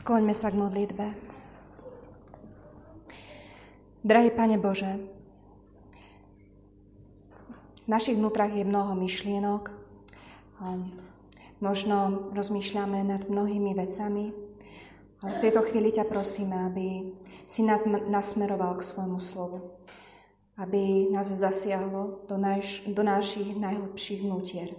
Skloňme sa k modlitbe. Drahý Pane Bože, v našich vnútrach je mnoho myšlienok, možno rozmýšľame nad mnohými vecami, ale v tejto chvíli ťa prosíme, aby si nás nasmeroval k svojmu slovu, aby nás zasiahlo do, naš, do našich najhlbších vnútier,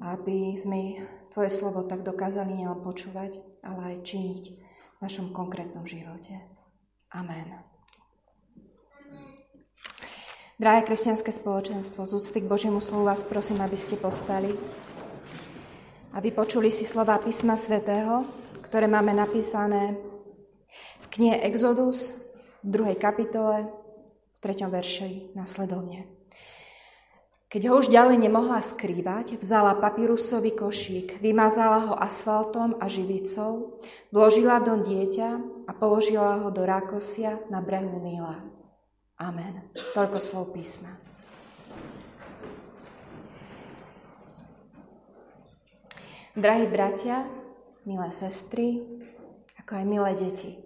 aby sme Tvoje slovo tak dokázali nielen počúvať, ale aj činiť v našom konkrétnom živote. Amen. Drahé kresťanské spoločenstvo, z úcty k Božiemu slovu vás prosím, aby ste postali a vypočuli si slova písma svätého, ktoré máme napísané v knihe Exodus v druhej kapitole v treťom verši nasledovne. Keď ho už ďalej nemohla skrývať, vzala papírusový košík, vymazala ho asfaltom a živicou, vložila do dieťa a položila ho do rákosia na brehu Níla. Amen. Toľko slov písma. Drahí bratia, milé sestry, ako aj milé deti.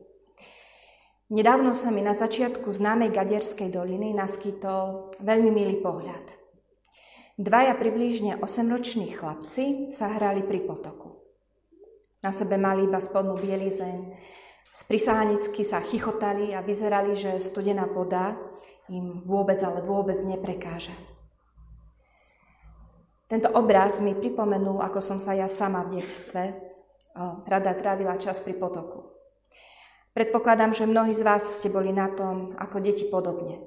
Nedávno sa mi na začiatku známej Gaderskej doliny naskytol veľmi milý pohľad. Dvaja približne 8-roční chlapci sa hrali pri potoku. Na sebe mali iba spodnú bielizeň, sprisahanicky sa chichotali a vyzerali, že studená voda im vôbec, ale vôbec neprekáža. Tento obraz mi pripomenul, ako som sa ja sama v detstve rada trávila čas pri potoku. Predpokladám, že mnohí z vás ste boli na tom ako deti podobne.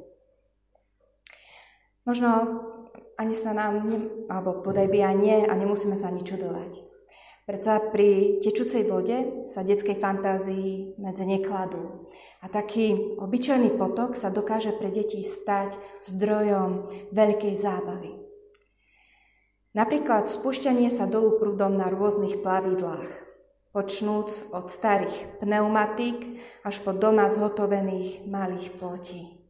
Možno ani sa nám, ne, alebo podaj by aj nie a nemusíme sa ani čudovať. Predsa pri tečúcej vode sa detskej fantázii medze nekladú. A taký obyčajný potok sa dokáže pre deti stať zdrojom veľkej zábavy. Napríklad spúšťanie sa dolu prúdom na rôznych plavidlách, počnúc od starých pneumatík až po doma zhotovených malých plotí.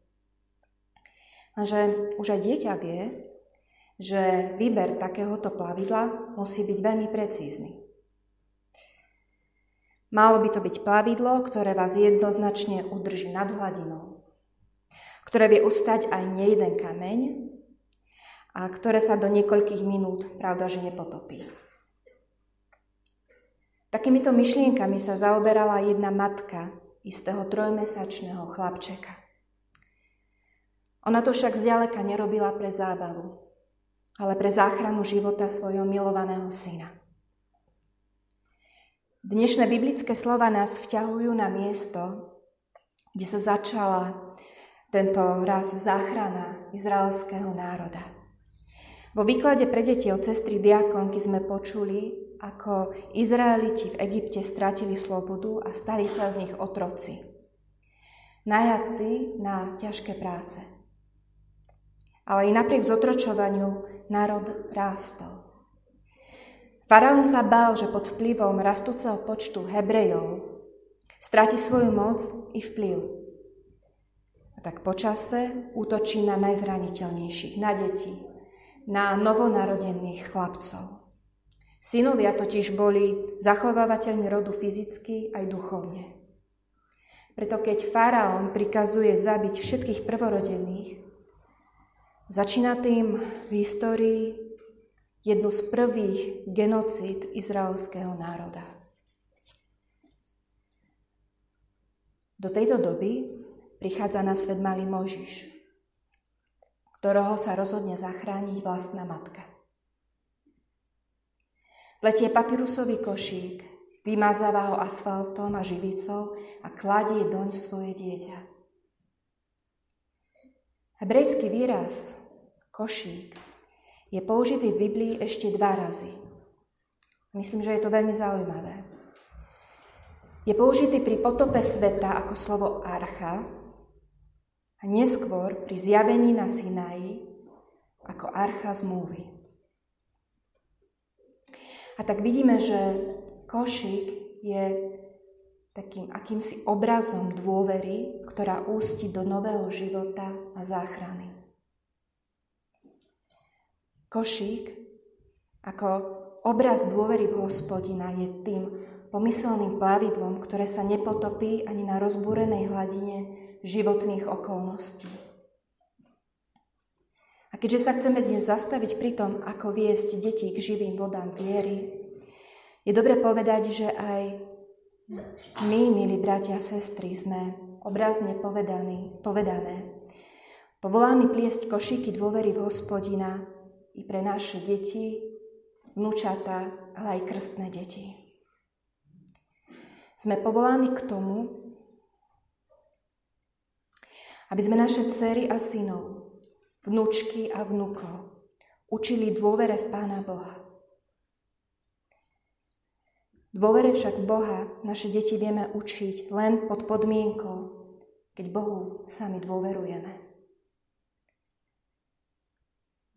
Lenže už aj dieťa vie, že výber takéhoto plavidla musí byť veľmi precízny. Malo by to byť plavidlo, ktoré vás jednoznačne udrží nad hladinou, ktoré vie ustať aj nejeden kameň a ktoré sa do niekoľkých minút pravda, nepotopí. Takýmito myšlienkami sa zaoberala jedna matka istého trojmesačného chlapčeka. Ona to však zďaleka nerobila pre zábavu, ale pre záchranu života svojho milovaného syna. Dnešné biblické slova nás vťahujú na miesto, kde sa začala tento raz záchrana izraelského národa. Vo výklade pre deti od cestry diakonky sme počuli, ako Izraeliti v Egypte stratili slobodu a stali sa z nich otroci. Najatí na ťažké práce. Ale i napriek zotročovaniu národ rástol. Faraón sa bál, že pod vplyvom rastúceho počtu Hebrejov stráti svoju moc i vplyv. A tak počase útočí na najzraniteľnejších, na deti, na novonarodených chlapcov. Synovia totiž boli zachovávateľmi rodu fyzicky aj duchovne. Preto keď faraón prikazuje zabiť všetkých prvorodených, Začína tým v histórii jednu z prvých genocíd izraelského národa. Do tejto doby prichádza na svet malý Mojžiš, ktorého sa rozhodne zachrániť vlastná matka. Letie papirusový košík, vymazáva ho asfaltom a živicou a kladie doň svoje dieťa. Hebrejský výraz košík je použitý v Biblii ešte dva razy. Myslím, že je to veľmi zaujímavé. Je použitý pri potope sveta ako slovo archa a neskôr pri zjavení na Sinaji ako archa zmluvy. A tak vidíme, že košík je takým akýmsi obrazom dôvery, ktorá ústi do nového života a záchrany. Košík ako obraz dôvery v hospodina je tým pomyselným plavidlom, ktoré sa nepotopí ani na rozbúrenej hladine životných okolností. A keďže sa chceme dnes zastaviť pri tom, ako viesť deti k živým vodám viery, je dobre povedať, že aj my, milí bratia a sestry, sme obrazne povedaní, povedané, povolaní pliesť košíky dôvery v hospodina i pre naše deti, vnúčata, ale aj krstné deti. Sme povolaní k tomu, aby sme naše dcery a synov, vnúčky a vnúkov učili dôvere v Pána Boha Dôvere však Boha naše deti vieme učiť len pod podmienkou, keď Bohu sami dôverujeme.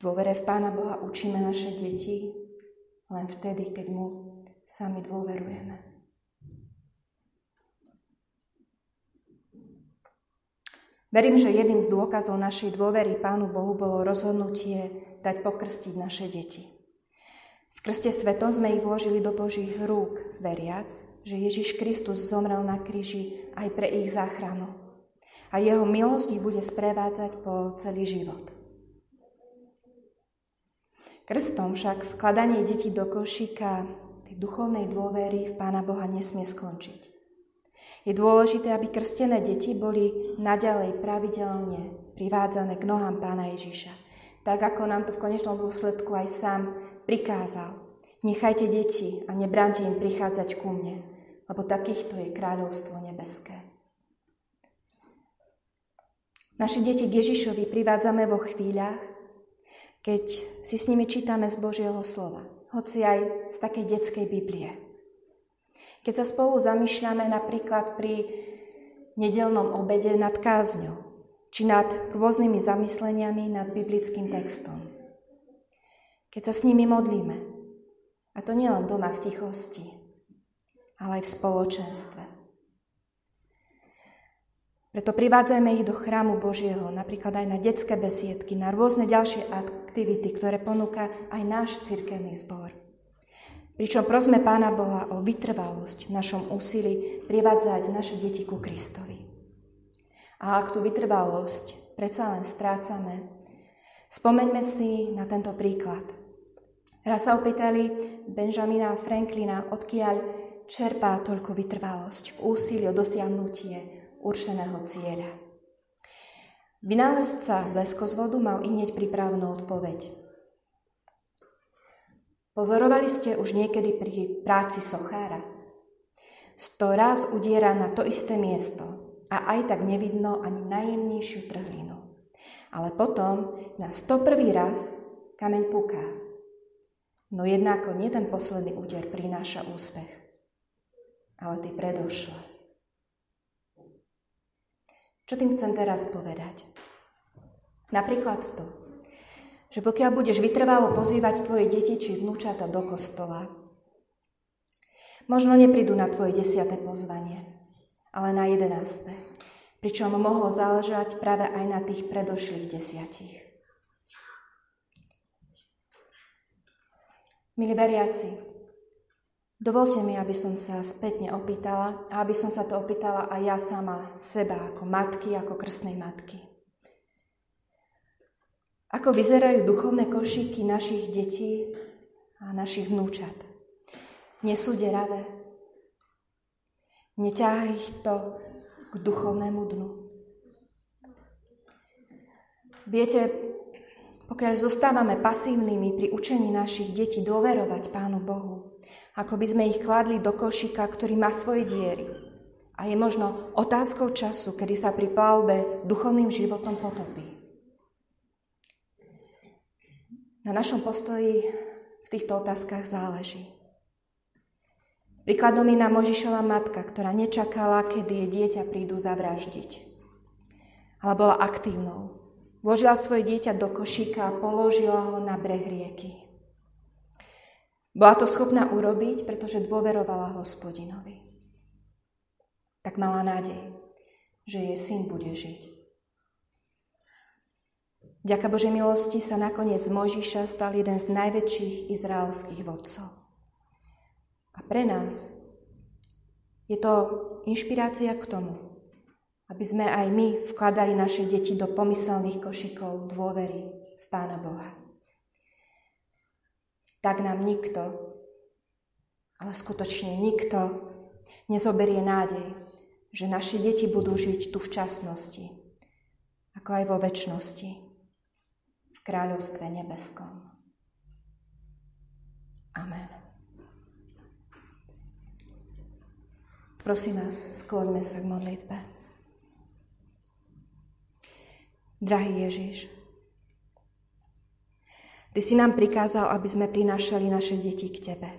Dôvere v Pána Boha učíme naše deti len vtedy, keď Mu sami dôverujeme. Verím, že jedným z dôkazov našej dôvery Pánu Bohu bolo rozhodnutie dať pokrstiť naše deti. Krste svetom sme ich vložili do Božích rúk, veriac, že Ježiš Kristus zomrel na kríži aj pre ich záchranu. A jeho milosť ich bude sprevádzať po celý život. Krstom však vkladanie detí do košíka tej duchovnej dôvery v Pána Boha nesmie skončiť. Je dôležité, aby krstené deti boli naďalej pravidelne privádzané k nohám Pána Ježiša. Tak ako nám to v konečnom dôsledku aj sám prikázal, nechajte deti a nebránte im prichádzať ku mne, lebo takýchto je kráľovstvo nebeské. Naše deti k Ježišovi privádzame vo chvíľach, keď si s nimi čítame z Božieho slova, hoci aj z takej detskej Biblie. Keď sa spolu zamýšľame napríklad pri nedelnom obede nad kázňou, či nad rôznymi zamysleniami nad biblickým textom keď sa s nimi modlíme. A to nielen doma v tichosti, ale aj v spoločenstve. Preto privádzajme ich do chrámu Božieho, napríklad aj na detské besiedky, na rôzne ďalšie aktivity, ktoré ponúka aj náš cirkevný zbor. Pričom prosme Pána Boha o vytrvalosť v našom úsilí privádzať naše deti ku Kristovi. A ak tú vytrvalosť predsa len strácame, spomeňme si na tento príklad – Raz sa opýtali Benjamina Franklina, odkiaľ čerpá toľko vytrvalosť v úsilí o dosiahnutie určeného cieľa. Vynálezca vodu mal inieť pripravenú odpoveď. Pozorovali ste už niekedy pri práci sochára? Sto raz udiera na to isté miesto a aj tak nevidno ani najjemnejšiu trhlinu. Ale potom na 101. raz kameň puká No jednako nie ten posledný úder prináša úspech, ale tie predošle. Čo tým chcem teraz povedať? Napríklad to, že pokiaľ budeš vytrvalo pozývať tvoje deti či vnúčata do kostola, možno neprídu na tvoje desiate pozvanie, ale na jedenáste, pričom mohlo záležať práve aj na tých predošlých desiatich. Milí veriaci, dovolte mi, aby som sa spätne opýtala a aby som sa to opýtala aj ja sama seba ako matky, ako krstnej matky. Ako vyzerajú duchovné košíky našich detí a našich vnúčat? Nie sú deravé? Neťahá ich to k duchovnému dnu? Viete, pokiaľ zostávame pasívnymi pri učení našich detí dôverovať Pánu Bohu, ako by sme ich kladli do košika, ktorý má svoje diery. A je možno otázkou času, kedy sa pri plavbe duchovným životom potopí. Na našom postoji v týchto otázkach záleží. Príkladom je na Možišová matka, ktorá nečakala, kedy jej dieťa prídu zavraždiť. Ale bola aktívnou, Vložila svoje dieťa do košíka a položila ho na breh rieky. Bola to schopná urobiť, pretože dôverovala hospodinovi. Tak mala nádej, že jej syn bude žiť. Ďaka Božej milosti sa nakoniec z Mojžiša stal jeden z najväčších izraelských vodcov. A pre nás Je to inšpirácia k tomu, aby sme aj my vkladali naše deti do pomyselných košikov dôvery v Pána Boha. Tak nám nikto, ale skutočne nikto nezoberie nádej, že naše deti budú žiť tu v časnosti, ako aj vo väčšnosti, v kráľovstve nebeskom. Amen. Prosím vás, skloňme sa k modlitbe. Drahý Ježiš, Ty si nám prikázal, aby sme prinášali naše deti k Tebe.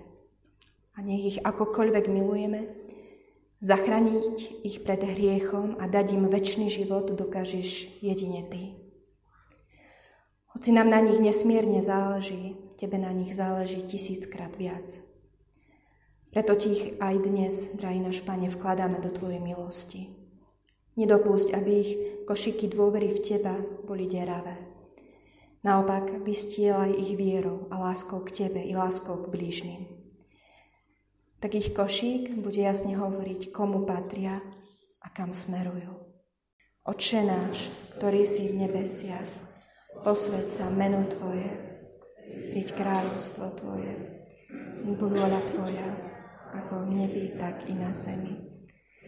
A nech ich akokoľvek milujeme, zachrániť ich pred hriechom a dať im väčší život dokážeš jedine Ty. Hoci nám na nich nesmierne záleží, Tebe na nich záleží tisíckrát viac. Preto ti ich aj dnes, drahý náš Pane, vkladáme do Tvojej milosti. Nedopusť, aby ich košiky dôvery v Teba boli deravé. Naopak, vystielaj ich vierou a láskou k Tebe i láskou k blížnym. Tak ich košík bude jasne hovoriť, komu patria a kam smerujú. Oče náš, ktorý si v nebesiach, posveď sa meno Tvoje, príď kráľovstvo Tvoje, buď voľa Tvoja, ako v nebi, tak i na zemi.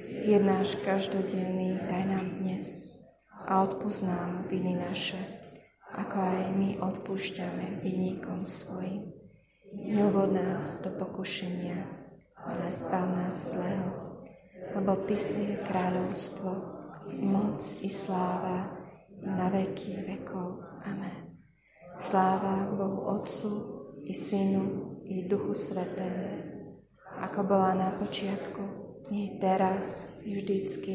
Je náš každodenný daj nám dnes a odpúsť nám viny naše, ako aj my odpúšťame vinníkom svojim. Neuvod nás do pokušenia, ale zbav nás zlého, lebo Ty si kráľovstvo, moc i sláva na veky vekov. Amen. Sláva Bohu Otcu i Synu i Duchu Svetému, ako bola na počiatku, nie teraz, vždycky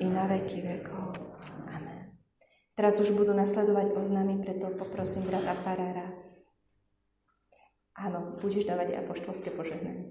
i na veky vekov. Amen. Teraz už budú nasledovať oznámy, preto poprosím brata Farára. Áno, budeš dávať apoštolské požehnanie.